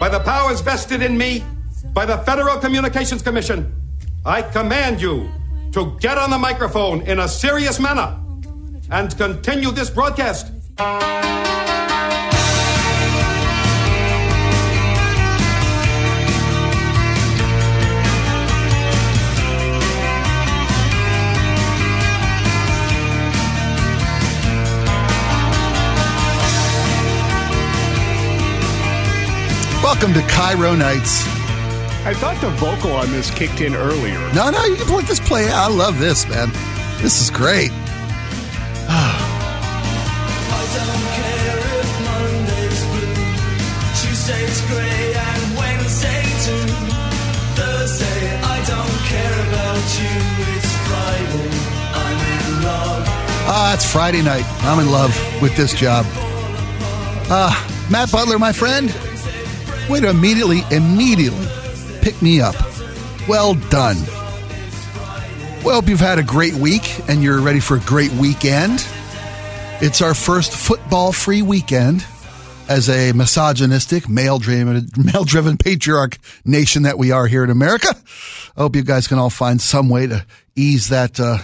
By the powers vested in me by the Federal Communications Commission, I command you to get on the microphone in a serious manner and continue this broadcast. Welcome to KIRO Nights. I thought the vocal on this kicked in earlier. No, no, you can let this play. I love this, man. This is great. I don't care if Monday's blue, Tuesday's grey, and Wednesday too. Thursday, I don't care about you. It's Friday, I'm in love. Ah, it's Friday night. I'm in love with this job. Ah, Matt Butler, my friend. Way to immediately, immediately pick me up. Well done. Well, hope you've had a great week and you're ready for a great weekend. It's our first football free weekend as a misogynistic, male driven, male driven patriarch nation that we are here in America. I hope you guys can all find some way to ease that, uh,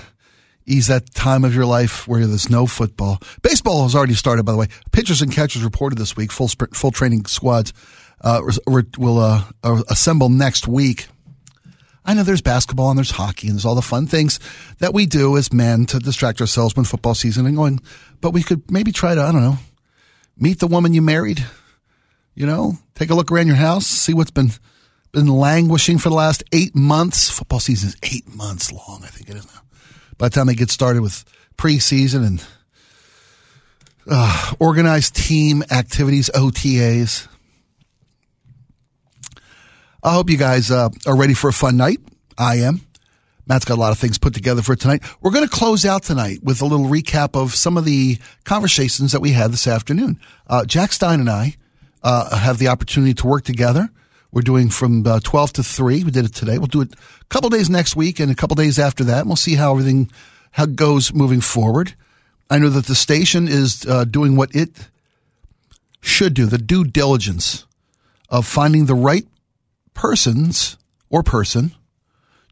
ease that time of your life where there's no football. Baseball has already started, by the way. Pitchers and catchers reported this week, full sprint, full training squads, uh, will, uh, assemble next week. I know there's basketball and there's hockey and there's all the fun things that we do as men to distract ourselves when football season and going, but we could maybe try to, I don't know, meet the woman you married, you know, take a look around your house, see what's been, been languishing for the last eight months. Football season is eight months long. I think it is now. By the time they get started with preseason and, uh, organized team activities, OTAs. I hope you guys uh, are ready for a fun night. I am. Matt's got a lot of things put together for tonight. We're going to close out tonight with a little recap of some of the conversations that we had this afternoon. Uh, Jack Stein and I uh, have the opportunity to work together. We're doing from uh, 12 to 3. We did it today. We'll do it a couple days next week and a couple days after that. And we'll see how everything how goes moving forward. I know that the station is uh, doing what it should do, the due diligence of finding the right persons or person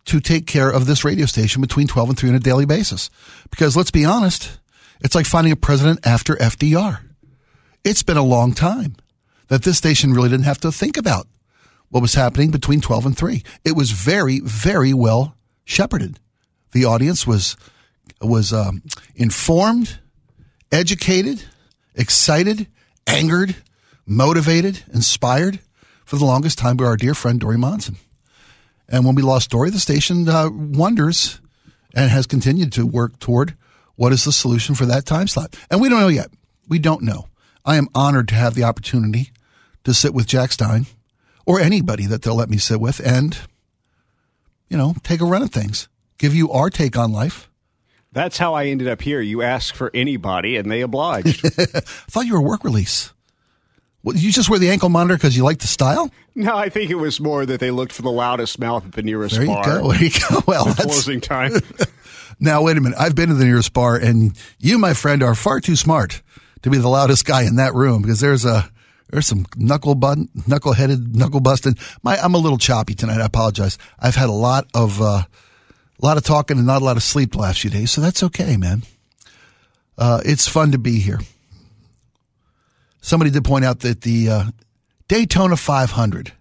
to take care of this radio station between 12 and 3 on a daily basis. Because let's be honest, it's like finding a president after FDR. It's been a long time that this station really didn't have to think about what was happening between 12 and 3. It was very, very well shepherded. The audience was, was um, informed, educated, excited, angered, motivated, inspired for the longest time by our dear friend Dori Monson. And when we lost Dori, the station uh, wonders and has continued to work toward what is the solution for that time slot. And we don't know yet. We don't know. I am honored to have the opportunity to sit with Jack Stein or anybody that they'll let me sit with and, you know, take a run at things, give you our take on life. That's how I ended up here. You asked for anybody and they obliged. I thought you were a work release. Well, you just wear the ankle monitor because you like the style? no, I think it was more that they looked for the loudest mouth at the nearest There you bar. go. There you go. Well, that's, Closing time. now wait a minute. I've been to the nearest bar, and you, my friend, are far too smart to be the loudest guy in that room because there's a there's some knuckle button, knuckle headed, knuckle busting. My I'm a little choppy tonight. I apologize. I've had a lot of uh, a lot of talking and not a lot of sleep the last few days, so that's okay, man. Uh, it's fun to be here. Somebody did point out that the uh, Daytona 500,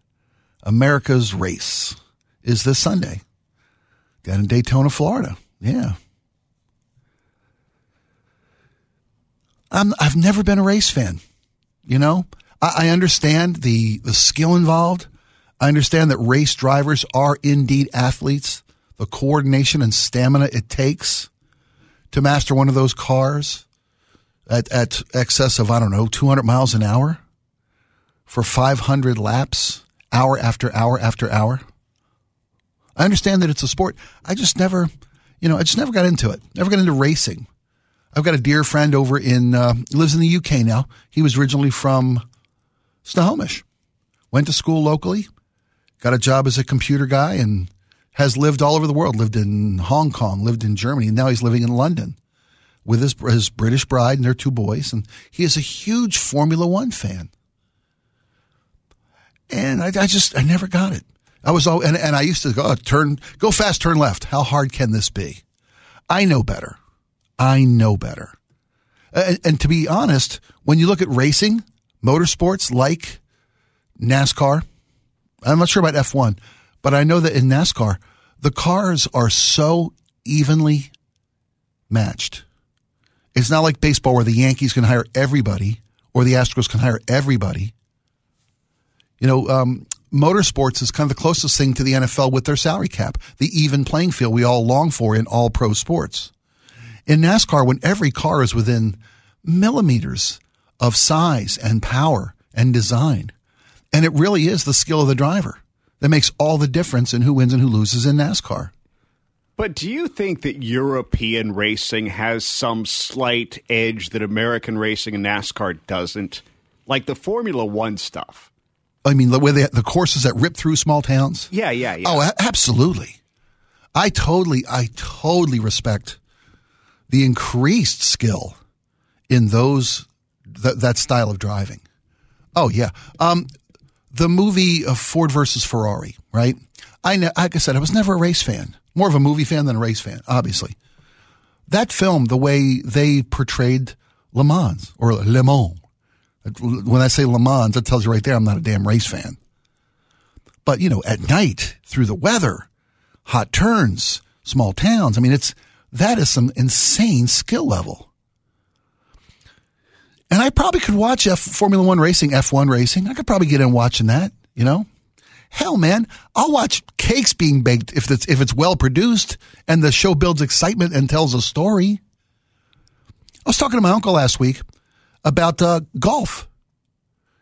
America's race, is this Sunday down in Daytona, Florida. Yeah. I'm, I've never been a race fan. You know, I, I understand the, the skill involved. I understand that race drivers are indeed athletes, the coordination and stamina it takes to master one of those cars at, at excess of, I don't know, 200 miles an hour for 500 laps, hour after hour after hour. I understand that it's a sport. I just never, you know, I just never got into it. Never got into racing. I've got a dear friend over in, uh, lives in the UK now. He was originally from Snohomish. Went to school locally, got a job as a computer guy, and has lived all over the world. Lived in Hong Kong, lived in Germany. Now he's living in London with his, his British bride and their two boys. And he is a huge Formula One fan. and I, I just I never got it. I was all and, and I used to go oh, turn go fast, turn left. How hard can this be? I know better. I know better. And, and to be honest, when you look at racing, motorsports like NASCAR, I'm not sure about F1, but I know that in NASCAR, the cars are so evenly matched. It's not like baseball where the Yankees can hire everybody or the Astros can hire everybody. You know, um, motorsports is kind of the closest thing to the NFL with their salary cap, the even playing field we all long for in all pro sports. In NASCAR, when every car is within millimeters of size and power and design, and it really is the skill of the driver that makes all the difference in who wins and who loses in NASCAR. But do you think that European racing has some slight edge that American racing and NASCAR doesn't? Like the Formula One stuff. I mean, the way they, the courses that rip through small towns. Yeah, yeah, yeah. Oh, absolutely. I totally, I totally respect the increased skill in those th- that style of driving. Oh yeah. Um, the movie of Ford versus Ferrari, right? I ne- like I said, I was never a race fan. More of a movie fan than a race fan, obviously. That film, the way they portrayed Le Mans or Le Mans. When I say Le Mans, that tells you right there I'm not a damn race fan. But you know, at night, through the weather, hot turns, small towns. I mean, it's that is some insane skill level. And I probably could watch F Formula One racing, F1 racing. I could probably get in watching that, you know? Hell, man, I'll watch cakes being baked if it's, if it's well produced and the show builds excitement and tells a story. I was talking to my uncle last week about uh, golf,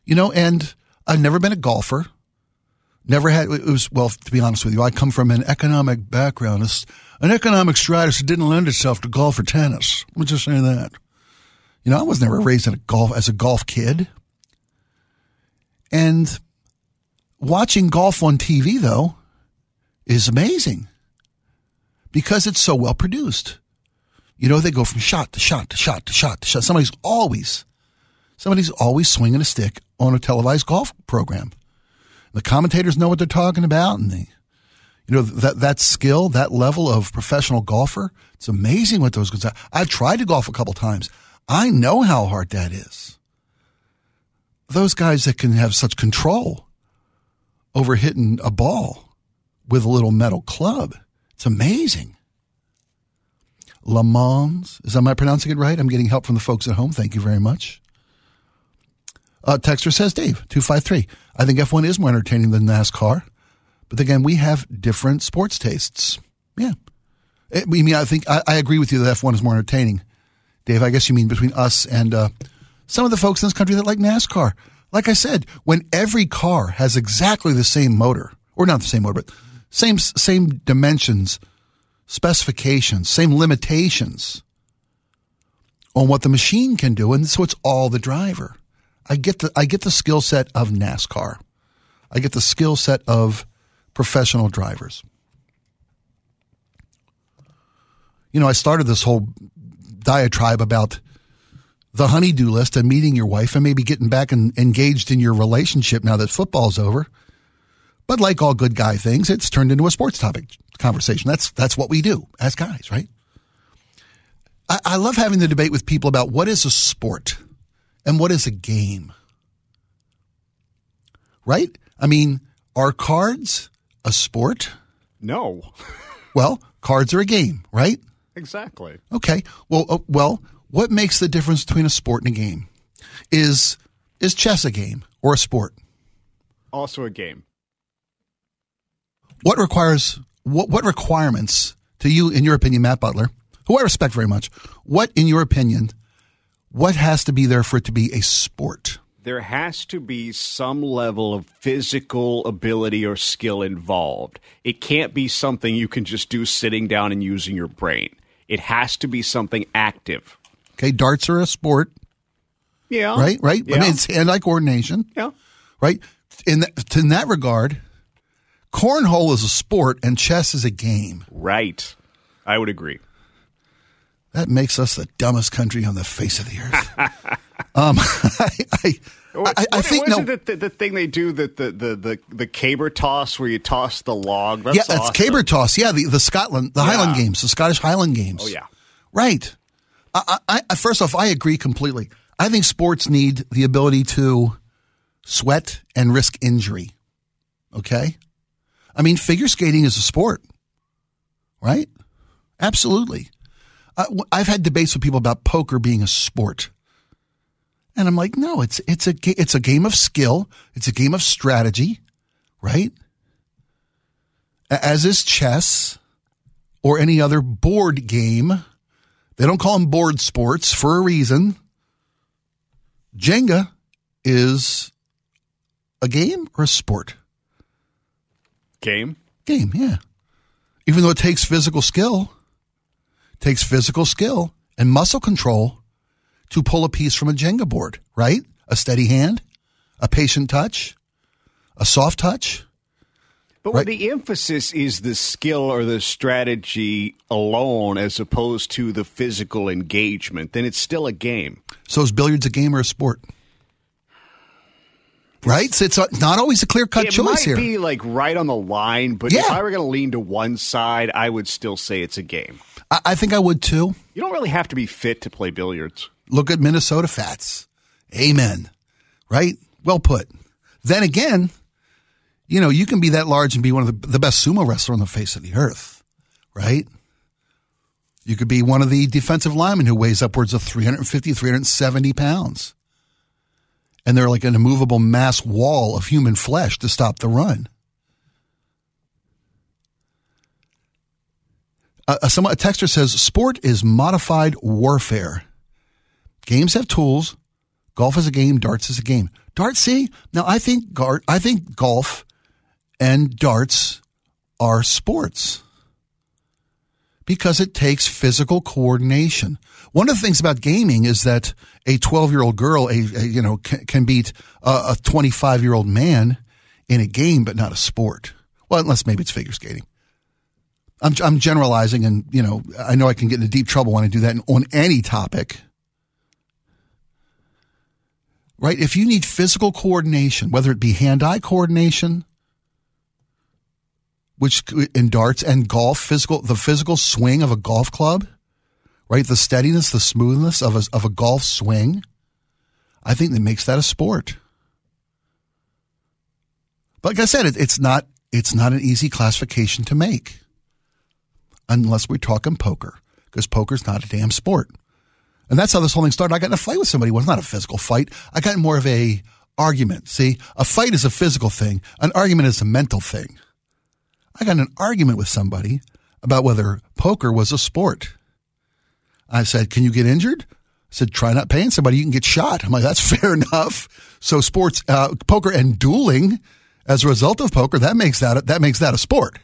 you know, and I've never been a golfer. Never had, it was, well, to be honest with you, I come from an economic background. An economic stratus that didn't lend itself to golf or tennis. Let me just say that. You know, I was never raised in a golf as a golf kid. And watching golf on TV though is amazing because it's so well produced. You know, they go from shot to shot to shot to shot to shot. Somebody's always, somebody's always swinging a stick on a televised golf program. The commentators know what they're talking about and they, you know, that, that skill, that level of professional golfer, it's amazing what those guys I've tried to golf a couple times. I know how hard that is. Those guys that can have such control over hitting a ball with a little metal club. It's amazing. Le Mans. Is that am I pronouncing it right? I'm getting help from the folks at home. Thank you very much. Uh, Texter says, Dave, 253. I think F1 is more entertaining than NASCAR. But again, we have different sports tastes. Yeah. I mean, I think I, I agree with you that F1 is more entertaining. Dave, I guess you mean between us and uh, some of the folks in this country that like NASCAR. Like I said, when every car has exactly the same motor, or not the same motor, but same same dimensions, specifications, same limitations on what the machine can do, and so it's all the driver. I get the I get the skill set of NASCAR. I get the skill set of professional drivers. You know, I started this whole diatribe about the honeydew list and meeting your wife and maybe getting back and engaged in your relationship now that football's over. But like all good guy things, it's turned into a sports topic conversation. That's that's what we do as guys, right? I, I love having the debate with people about what is a sport and what is a game. Right? I mean, are cards a sport? No. Well, cards are a game, right? exactly. Okay. Well, uh, well, what makes the difference between a sport and a game? Is is chess a game or a sport? Also a game. What requires what what requirements to you, in your opinion, Matt Butler, who I respect very much? What, in your opinion, what has to be there for it to be a sport? There has to be some level of physical ability or skill involved. It can't be something you can just do sitting down and using your brain. It has to be something active. Okay, darts are a sport, Yeah. right? Right. Yeah. I mean, it's hand-eye coordination, yeah. right? In that, in that regard, cornhole is a sport and chess is a game. Right. I would agree. That makes us the dumbest country on the face of the earth. um, I, I, What- I, I what- think what is no. it the, the thing they do that the, the the the caber toss where you toss the log. That's yeah, that's awesome. caber toss. Yeah, the, the Scotland, the Yeah. Highland Games, the Scottish Highland Games. Oh yeah. Right. I, I, I, first off, I agree completely. I think sports need the ability to sweat and risk injury. Okay? I mean, figure skating is a sport, right? Absolutely. W- I've had debates with people about poker being a sport. And I'm like, no, it's it's a it's a game of skill. It's a game of strategy, right? As is chess or any other board game. They don't call them board sports for a reason. Jenga is a game or a sport? Game. Game, yeah. Even though it takes physical skill, takes physical skill and muscle control to pull a piece from a Jenga board, right? A steady hand, a patient touch, a soft touch. But Right. the emphasis is the skill or the strategy alone as opposed to the physical engagement, then it's still a game. So is billiards a game or a sport? Right? So it's not always a clear cut it choice might here. be like right on the line, but if Yeah. I were going to lean to one side, I would still say it's a game. I, I think I would too. You don't really have to be fit to play billiards. Look at Minnesota Fats. Amen. Right? Well put. Then again, you know, you can be that large and be one of the, the best sumo wrestler on the face of the earth. Right? You could be one of the defensive linemen who weighs upwards of 350, 370 pounds. And they're like an immovable mass wall of human flesh to stop the run. Uh, someone, a texter says, sport is modified warfare. Games have tools. Golf is a game. Darts is a game. Darts, see now. I think I think golf and darts are sports because it takes physical coordination. One of the things about gaming is that a 12 year old girl, a, a, you know, can, can beat a 25 year old man in a game, but not a sport. Well, unless maybe it's figure skating. I'm, I'm generalizing, and you know, I know I can get into deep trouble when I do that on any topic. Right? If you need physical coordination, whether it be hand-eye coordination, which in darts and golf, physical the physical swing of a golf club, right? The steadiness, the smoothness of a, of a golf swing, I think that makes that a sport. But like I said, it, it's not it's not an easy classification to make unless we're talking poker because poker's not a damn sport. And that's how this whole thing started. I got in a fight with somebody. Well, it's not a physical fight. I got more of a argument. See, a fight is a physical thing. An argument is a mental thing. I got an argument with somebody about whether poker was a sport. I said, can you get injured? I said, try not paying somebody. You can get shot. I'm like, that's fair enough. So sports, uh, poker and dueling as a result of poker, that makes that, that makes that a sport.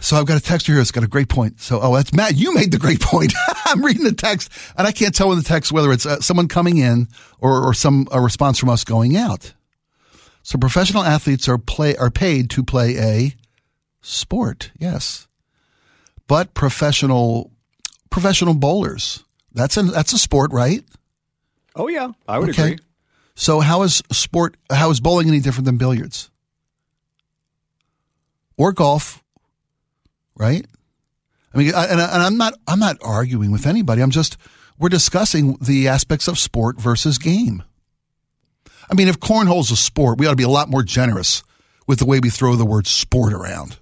So I've got a texter here that's got a great point. So, oh, that's Matt. You made the great point. I'm reading the text and I can't tell in the text whether it's uh, someone coming in or, or some a response from us going out. So professional athletes are play are paid to play a sport. Yes. But professional professional bowlers, that's a, that's a sport, right? Oh yeah, I would Okay. agree. So how is sport how is bowling any different than billiards? Or golf? Right? I mean I, and, I, and I'm not I'm not arguing with anybody. I'm just we're discussing the aspects of sport versus game. I mean, if cornhole's a sport, we ought to be a lot more generous with the way we throw the word sport around.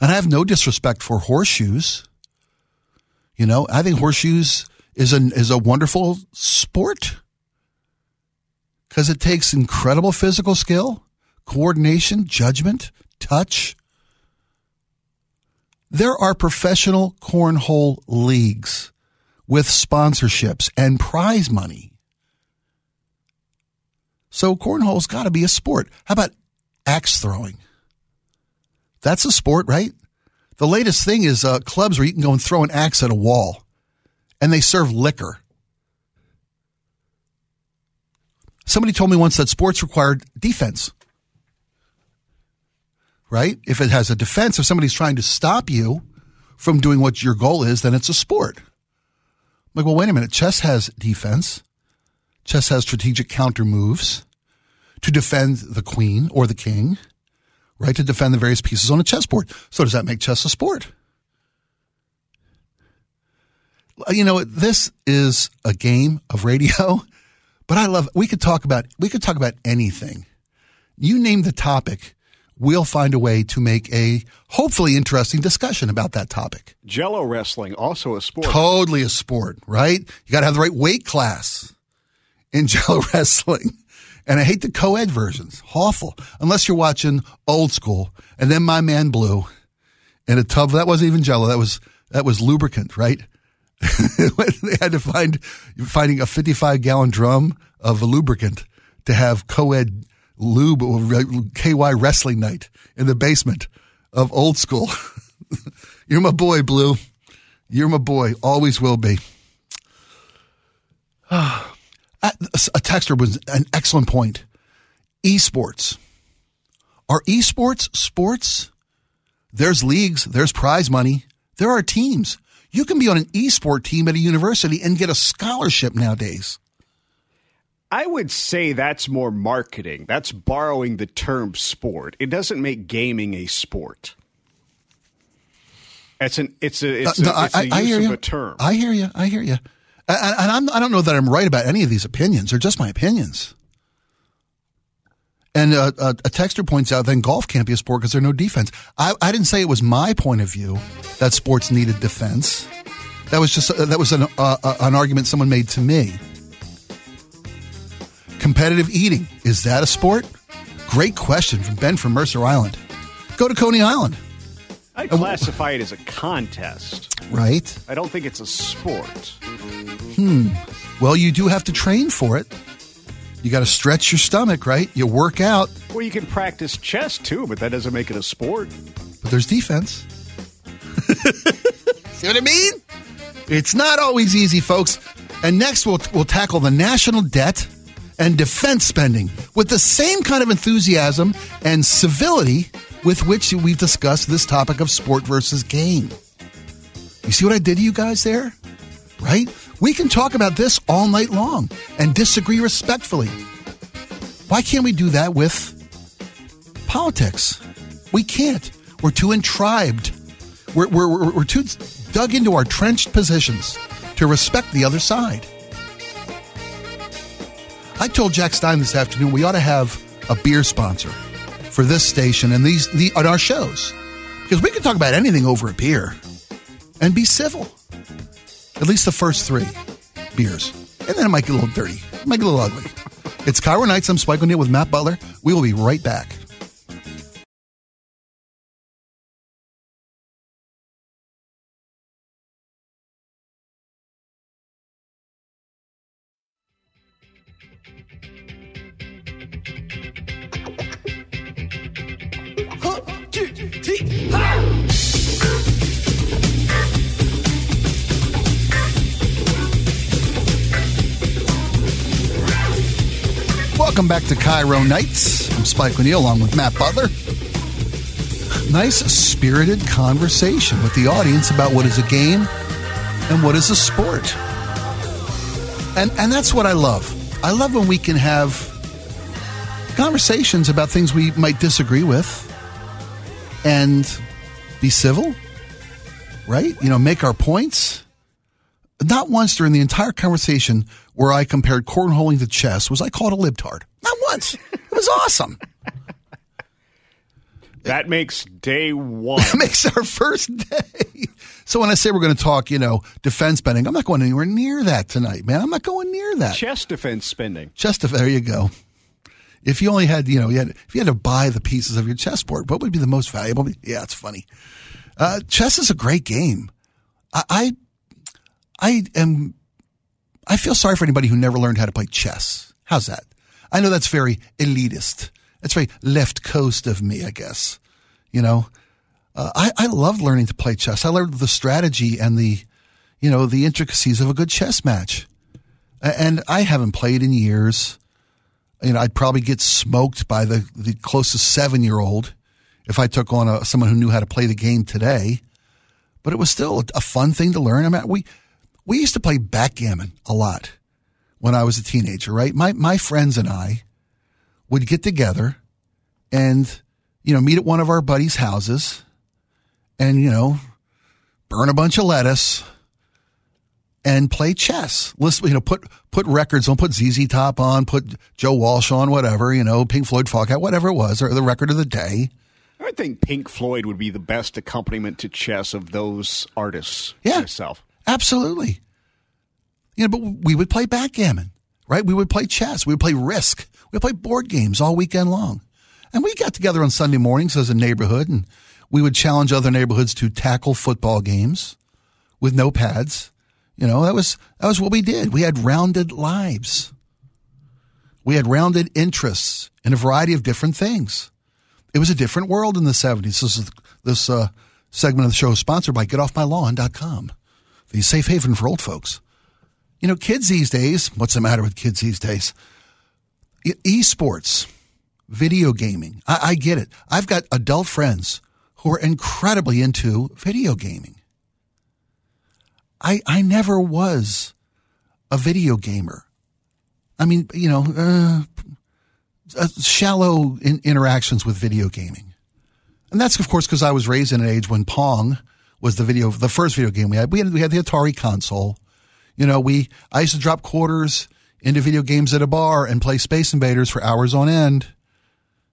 And I have no disrespect for horseshoes. You know, I think horseshoes is a is a wonderful sport because it takes incredible physical skill, coordination, judgment, touch. There are professional cornhole leagues with sponsorships and prize money. So cornhole's got to be a sport. How about axe throwing? That's a sport, right? The latest thing is uh, clubs where you can go and throw an axe at a wall, and they serve liquor. Somebody told me once that sports required defense. Right? If it has a defense, if somebody's trying to stop you from doing what your goal is, then it's a sport. I'm like, well, wait a minute. Chess has defense. Chess has strategic counter moves to defend the queen or the king, right? To defend the various pieces on a chessboard. So does that make chess a sport? You know, this is a game of radio, but I love, we could talk about, we could talk about anything. You name the topic, we'll find a way to make a hopefully interesting discussion about that topic. Jello wrestling, also a sport. Totally a sport, right? You got to have the right weight class in jello wrestling. And I hate the co-ed versions. Awful. Unless you're watching old school. And then my man Blue in a tub. That wasn't even jello. That was, that was lubricant, right? they had to find, finding a 55 gallon drum of a lubricant to have co-ed lube or KY wrestling night in the basement of old school. You're my boy, Blue. You're my boy. Always will be. a texter was an excellent point. Esports. Are esports sports? There's leagues, there's prize money, there are teams. You can be on an esport team at a university and get a scholarship nowadays. I would say that's more marketing. That's borrowing the term sport. It doesn't make gaming a sport. It's an it's a it's, Uh, no, a, it's a I, I use hear of you. a term. I hear you. I hear you. And, and I'm, I don't know that I'm right about any of these opinions. They're just my opinions. And uh, a, a texter points out then golf can't be a sport because there's no defense. I, I didn't say it was my point of view that sports needed defense. That was just that was an uh, uh, an argument someone made to me. Competitive eating is that a sport? Great question from Ben from Mercer Island. Go to Coney Island, I classify it as a contest. right? I don't think it's a sport. Hmm. Well, you do have to train for it. You got to stretch your stomach, right? You work out, Well, you can practice chess too, but that doesn't make it a sport. but there's defense. See what I mean? It's not always easy, folks. And next, we'll, we'll tackle the national debt and defense spending with the same kind of enthusiasm and civility with which we've discussed this topic of sport versus game. You see what I did to you guys there? Right? We can talk about this all night long and disagree respectfully. Why can't we do that with politics? We can't. We're too entribed. We're, we're, we're, we're too dug into our trenched positions to respect the other side. I told Jack Stein this afternoon we ought to have a beer sponsor for this station and these the, on our shows because we can talk about anything over a beer and be civil. At least the first three beers, and then it might get a little dirty, it might get a little ugly. It's KIRO Nights. I'm Spike O'Neill with Matt Butler. We will be right back. Welcome back to KIRO Nights. I'm Spike O'Neill along with Matt Butler. Nice spirited conversation with the audience about what is a game and what is a sport. And and that's what I love. I love when we can have conversations about things we might disagree with and be civil, right? You know, make our points. Not once during the entire conversation where I compared cornholing to chess was I called a libtard. Not once. It was awesome. That makes day one. It makes our first day. So when I say we're going to talk, you know, defense spending, I'm not going anywhere near that tonight, man. I'm not going near that. chess defense spending. Just there you go. If you only had, you know, you had, if you had to buy the pieces of your chessboard, what would be the most valuable? Yeah, it's funny. Uh, chess is a great game. I, I, I am, I feel sorry for anybody who never learned how to play chess. How's that? I know that's very elitist. That's very left coast of me, I guess. You know, uh, I, I loved learning to play chess. I learned the strategy and the, you know, the intricacies of a good chess match. And I haven't played in years. You know, I'd probably get smoked by the, the closest seven year old if I took on a, someone who knew how to play the game today. But it was still a fun thing to learn. I mean, we, We used to play backgammon a lot when I was a teenager, right? My, my friends and I would get together and, you know, meet at one of our buddies' houses and, you know, burn a bunch of lettuce and play chess. Listen, you know, put, put records on, put ZZ Top on, put Joe Walsh on, whatever, you know, Pink Floyd, Fallout, whatever it was, or the record of the day. I think Pink Floyd would be the best accompaniment to chess of those artists. Yeah. Myself. Absolutely. You know, but we would play backgammon, right? We would play chess. We would play Risk. We would play board games all weekend long. And we got together on Sunday mornings as a neighborhood and we would challenge other neighborhoods to tackle football games with no pads. You know, that was, that was what we did. We had rounded lives. We had rounded interests in a variety of different things. It was a different world in the 70s. This, is, this uh, segment of the show is sponsored by GetOffMyLawn.com, the safe haven for old folks. You know, kids these days, what's the matter with kids these days? Esports, video gaming. I, I get it. I've got adult friends who are incredibly into video gaming. I, I never was a video gamer. I mean, you know, uh, uh, shallow in, interactions with video gaming. And that's, of course, because I was raised in an age when Pong was the video, the first video game we had. We had, we had the Atari console. You know, we, I used to drop quarters into video games at a bar and play Space Invaders for hours on end.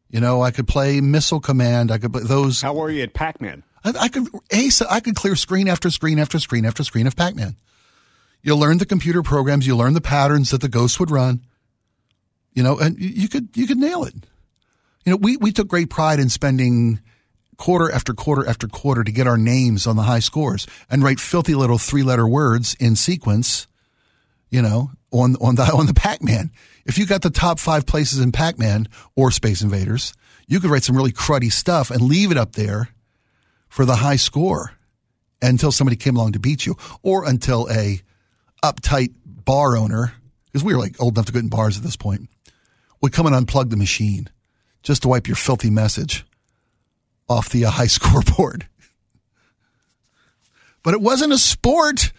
You know, I could play Missile Command. I could play those. How were you at Pac Man? I, I could ace. I could clear screen after screen after screen after screen of Pac-Man. You learn the computer programs. You learn the patterns that the ghosts would run. You know, and you, you could you could nail it. You know, we we took great pride in spending quarter after quarter after quarter to get our names on the high scores and write filthy little three letter words in sequence. You know, on on the on the Pac-Man. If you got the top five places in Pac-Man or Space Invaders, you could write some really cruddy stuff and leave it up there for the high score until somebody came along to beat you or until a uptight bar owner, because we were like old enough to go in bars at this point, would come and unplug the machine just to wipe your filthy message off the uh, high scoreboard. But it wasn't a sport.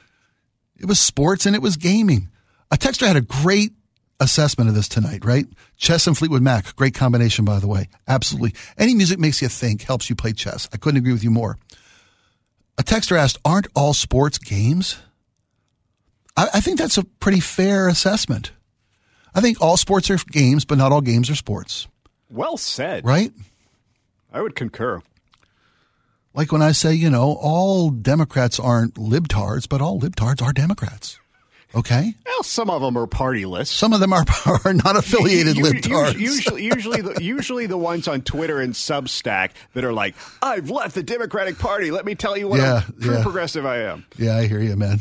It was sports and it was gaming. A texter had a great assessment of this tonight, right? Chess and Fleetwood Mac, great combination, by the way. Absolutely. Any music makes you think, helps you play chess. I couldn't agree with you more. A texter asked, aren't all sports games? I, I think that's a pretty fair assessment. I think all sports are games, but not all games are sports, Well said. right? I would concur. Like when I say, you know, all Democrats aren't libtards, but all libtards are Democrats. Okay? Well, some of them are partyless. Some of them are, are not affiliated U- u- libtards. Usually, usually, the, usually the ones on Twitter and Substack that are like, "I've left the Democratic Party. Let me tell you what Yeah, a true yeah. progressive I am." Yeah, I hear you, man.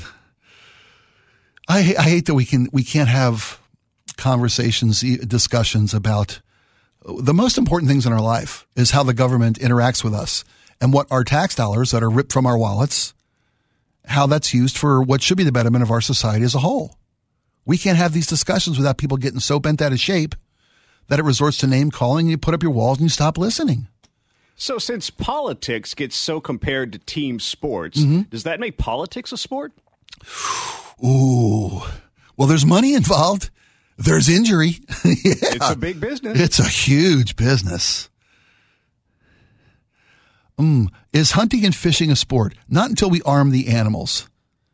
I I hate that we can we can't have conversations, discussions about the most important things in our life is how the government interacts with us and what our tax dollars that are ripped from our wallets, how that's used for what should be the betterment of our society as a whole. We can't have these discussions without people getting so bent out of shape that it resorts to name calling. And you put up your walls and you stop listening. So, since politics gets so compared to team sports, Mm-hmm. does that make politics a sport? Ooh, well, there's money involved. There's injury. yeah. It's a big business. It's a huge business. Mm, is hunting and fishing a sport? Not until we arm the animals.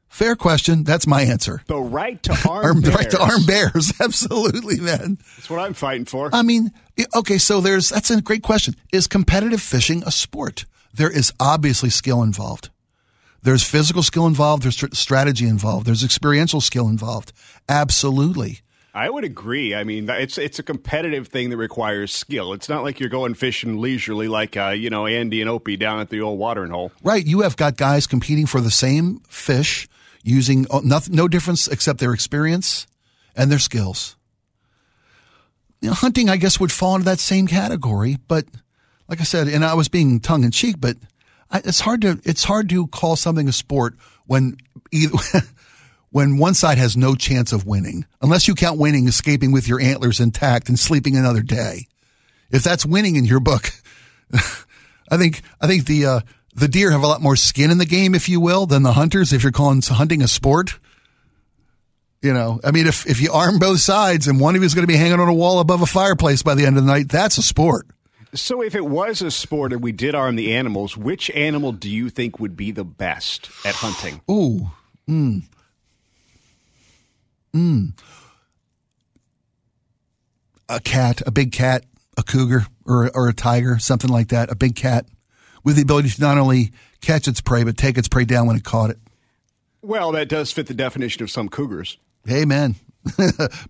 Fair question. That's my answer. the right to arm, Arm, the right to arm bears. Absolutely, man. That's what I'm fighting for. I mean, okay, so there's, that's a great question. Is competitive fishing a sport? There is obviously skill involved. There's physical skill involved. There's strategy involved. There's experiential skill involved. Absolutely. I would agree. I mean, it's it's a competitive thing that requires skill. It's not like you're going fishing leisurely like uh, you know Andy and Opie down at the old watering hole. Right. You have got guys competing for the same fish using oh, nothing, no difference except their experience and their skills. You know, hunting, I guess, would fall into that same category. But like I said, and I was being tongue in cheek, but I, it's hard to it's hard to call something a sport when either. When one side has no chance of winning, unless you count winning escaping with your antlers intact and sleeping another day. If that's winning in your book, I think I think the uh, the deer have a lot more skin in the game, if you will, than the hunters. If you're calling hunting a sport, You know, I mean, if, if you arm both sides and one of you is going to be hanging on a wall above a fireplace by the end of the night, that's a sport. So, if it was a sport and we did arm the animals, which animal do you think would be the best at hunting? Ooh, mm. Mm. A cat, a big cat, a cougar, or, or a tiger, something like that. A big cat with the ability to not only catch its prey, but take its prey down when it caught it. Well, that does fit the definition of some cougars. Amen.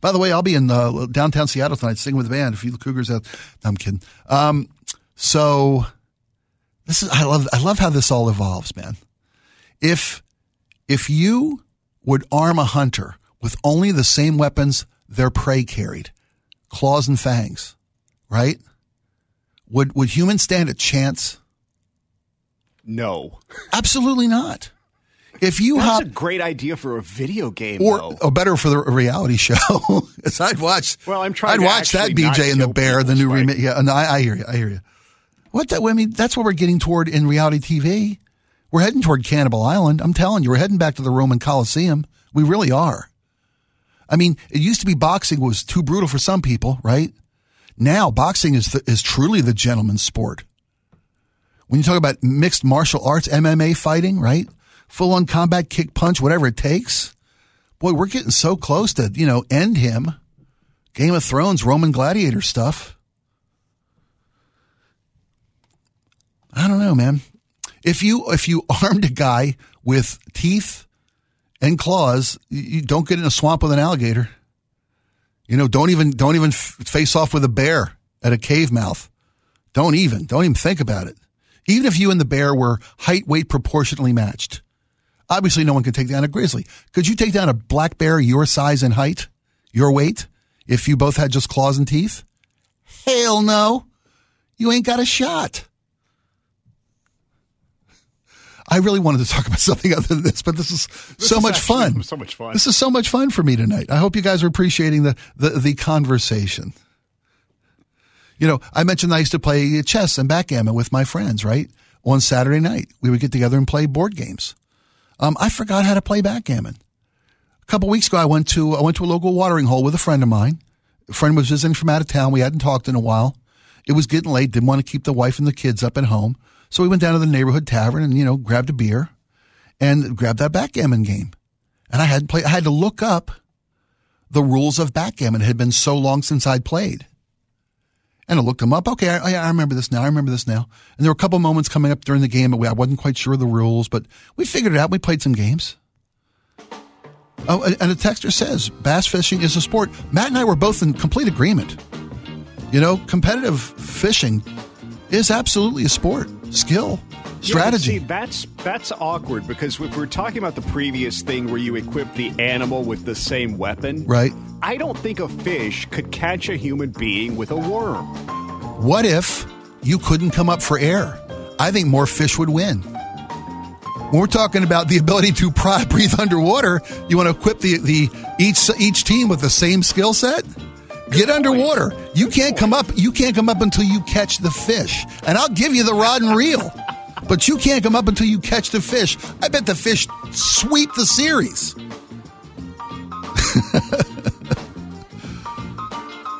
By the way, I'll be in uh, downtown Seattle tonight singing with the band. If you Cougars out, no, I'm kidding. Um, so this is I love I love how this all evolves, man. If if you would arm a hunter with only the same weapons their prey carried, claws and fangs, right? Would would humans stand a chance? No. Absolutely not. If you That's hop, a great idea for a video game, or, though. or better for the reality show. I'd watch. Well, I'm trying I'd watch that BJ and the Bear, the new remake. Yeah, no, I, I hear you. I hear you. What that? I mean, that's what we're getting toward in reality TV. We're heading toward Cannibal Island. I'm telling you, we're heading back to the Roman Coliseum. We really are. I mean, it used to be boxing was too brutal for some people, right? Now boxing is the, is truly the gentleman's sport. When you talk about mixed martial arts, MMA fighting, right? Full on combat, kick, punch, whatever it takes. Boy, we're getting so close to, you know, end him. Game of Thrones, Roman gladiator stuff. I don't know, man. If you if you armed a guy with teeth and claws, you don't get in a swamp with an alligator. You know, don't even don't even face off with a bear at a cave mouth. Don't even don't even think about it. Even if you and the bear were height weight proportionally matched. Obviously, no one can take down a grizzly. Could you take down a black bear your size and height, your weight, if you both had just claws and teeth? Hell no. You ain't got a shot. I really wanted to talk about something other than this, but this is so is much fun. so much fun. This is so much fun for me tonight. I hope you guys are appreciating the, the, the conversation. You know, I mentioned I used to play chess and backgammon with my friends, right? On Saturday night, we would get together and play board games. Um, I forgot how to play backgammon. A couple weeks ago, I went to I went to a local watering hole with a friend of mine. A friend was visiting from out of town. We hadn't talked in a while. It was getting late. Didn't want to keep the wife and the kids up at home, so we went down to the neighborhood tavern and you know grabbed a beer and grabbed that backgammon game. And I had play. I had to look up the rules of backgammon. It had been so long since I'd played. And I looked them up. Okay, I, I remember this now. I remember this now. And there were a couple moments coming up during the game that I wasn't quite sure of the rules, but we figured it out. We played some games. Oh, and and a texter says bass fishing is a sport. Matt and I were both in complete agreement. You know, competitive fishing is absolutely a sport, skill, Yeah, strategy. see, that's that's awkward because if we're talking about the previous thing where you equip the animal with the same weapon, right? I don't think a fish could catch a human being with a worm. What if you couldn't come up for air? I think more fish would win. When we're talking about the ability to breathe underwater, you want to equip the, the each each team with the same skill set. Get underwater. You can't come up. You can't come up until you catch the fish. And I'll give you the rod and reel, but you can't come up until you catch the fish. I bet the fish sweep the series.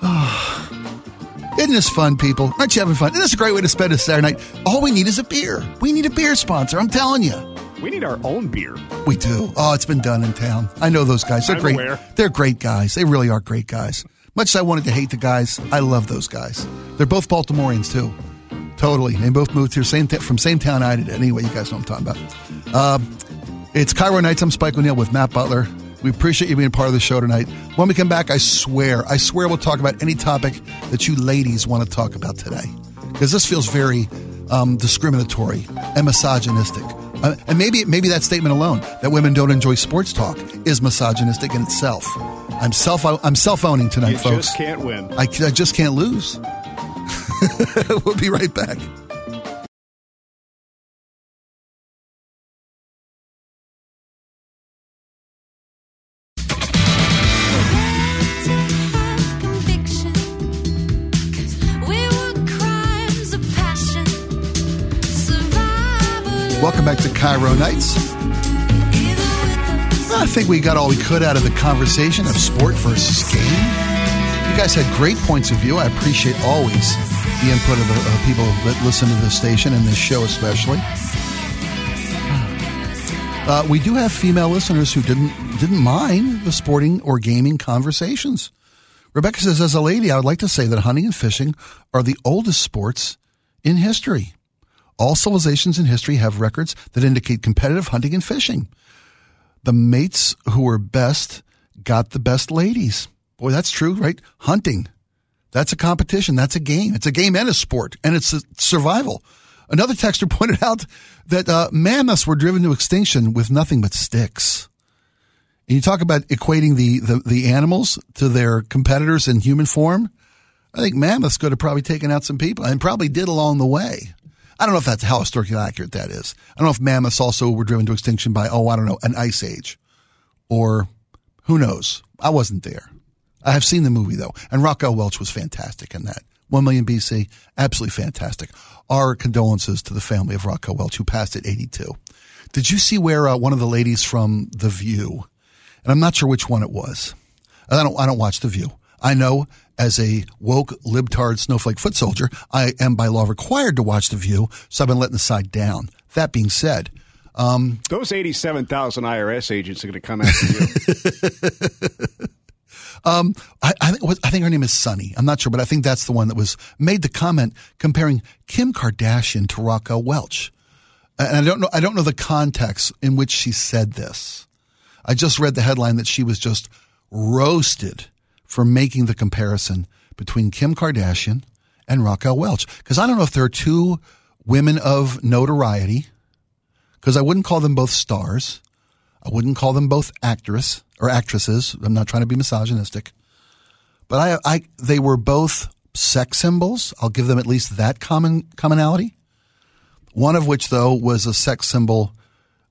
Isn't this fun, people? Aren't you having fun? This Isn't this a great way to spend a Saturday night? All we need is a beer. We need a beer sponsor. I'm telling you. We need our own beer. We do. Oh, it's been done in town. I know those guys. They're I'm great. aware. They're great guys. They really are great guys. Much as I wanted to hate the guys, I love those guys. They're both Baltimoreans too. Totally. They both moved here same t- from same town I did. Anyway, you guys know what I'm talking about. Um, it's KIRO Nights. I'm Spike O'Neill with Matt Butler. We appreciate you being part of the show tonight. When we come back, I swear, I swear we'll talk about any topic that you ladies want to talk about today. Because this feels very um, discriminatory and misogynistic. Uh, and maybe maybe that statement alone, that women don't enjoy sports talk, is misogynistic in itself. I'm self I'm self owning tonight, You folks. just can't win. I, I just can't lose. we'll be right back. Welcome back to KIRO Nights. I think we got all we could out of the conversation of sport versus game. You guys had great points of view. I appreciate always the input of the people that listen to this station and this show especially. Uh, we do have female listeners who didn't didn't mind the sporting or gaming conversations. Rebecca says, as a lady, I would like to say that hunting and fishing are the oldest sports in history. All civilizations in history have records that indicate competitive hunting and fishing. The mates who were best got the best ladies. Boy, that's true, right? Hunting. That's a competition. That's a game. It's a game and a sport, and it's survival. Another texter pointed out that uh, mammoths were driven to extinction with nothing but sticks. And you talk about equating the, the, the animals to their competitors in human form. I think mammoths could have probably taken out some people and probably did along the way. I don't know if that's how historically accurate that is. I don't know if mammoths also were driven to extinction by, oh, I don't know, an ice age or who knows. I wasn't there. I have seen the movie though, and Raquel Welch was fantastic in that. One million BC, absolutely fantastic. Our condolences to the family of Raquel Welch, who passed at 82. Did you see where uh, one of the ladies from The View, and I'm not sure which one it was. I don't. I don't watch The View. I know as a woke libtard snowflake foot soldier, I am by law required to watch The View, so I've been letting the side down. That being said, um, Those 87,000 IRS agents are going to come after you. Um, I, I, think, I think her name is Sunny. I'm not sure, but I think that's the one that was made the comment comparing Kim Kardashian to Raquel Welch. And I don't know. I don't know the context in which she said this. I just read the headline that she was just roasted for making the comparison between Kim Kardashian and Raquel Welch. Because I don't know if there are two women of notoriety. Because I wouldn't call them both stars. I wouldn't call them both actress or actresses. I'm not trying to be misogynistic, but I, I, they were both sex symbols. I'll give them at least that common commonality. One of which, though, was a sex symbol.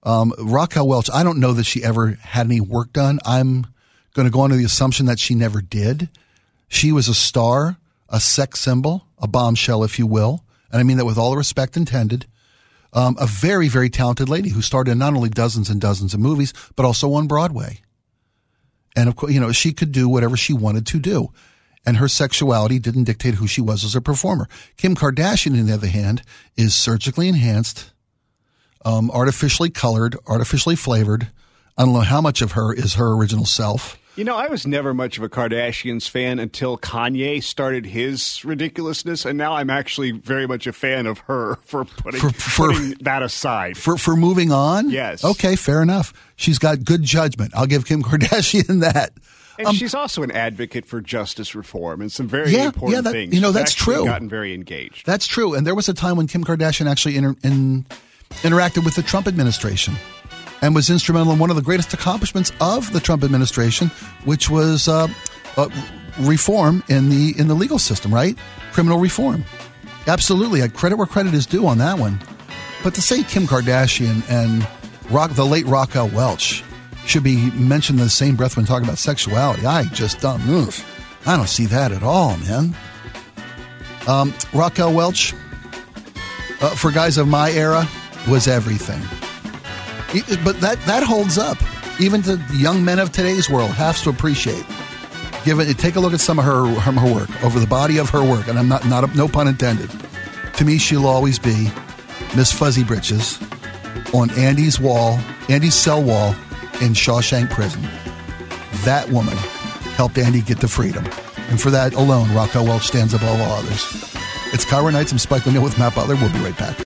Um, Raquel Welch. I don't know that she ever had any work done. I'm going to go under the assumption that she never did. She was a star, a sex symbol, a bombshell, if you will, and I mean that with all the respect intended um, a very, very talented lady who starred in not only dozens and dozens of movies, but also on Broadway. And of course, you know, she could do whatever she wanted to do. And her sexuality didn't dictate who she was as a performer. Kim Kardashian, on the other hand, is surgically enhanced, um, artificially colored, artificially flavored. I don't know how much of her is her original self. You know, I was never much of a Kardashians fan until Kanye started his ridiculousness, and now I'm actually very much a fan of her for putting, For- for- putting that aside. For for moving on, Yes. okay, fair enough. She's got good judgment. I'll give Kim Kardashian that. and um, she's also an advocate for justice reform and some very Yeah, important yeah, that- things. you know, She's that's true. Gotten very engaged. That's true. And there was a time when Kim Kardashian actually inter- in, interacted with the Trump administration and was instrumental in one of the greatest accomplishments of the Trump administration, which was uh, uh, reform in the in the legal system, right? Criminal reform. Absolutely, I credit where credit is due on that one. But to say Kim Kardashian and Rock, the late Raquel Welch should be mentioned in the same breath when talking about sexuality, I just don't. Ugh, I don't see that at all, man. Um, Welch, uh, for guys of my era, was everything. But that, that holds up. Even to young men of today's world, has to appreciate. Give it, take a look at some of her, her her work over the body of her work, and I'm not not no pun intended. To me, she'll always be Miss Fuzzy Britches on Andy's wall, Andy's cell wall in Shawshank Prison. That woman helped Andy get to freedom, and for that alone, Raquel Welch stands above all others. It's KIRO Nights. I'm Spike O'Neill with Matt Butler. We'll be right back.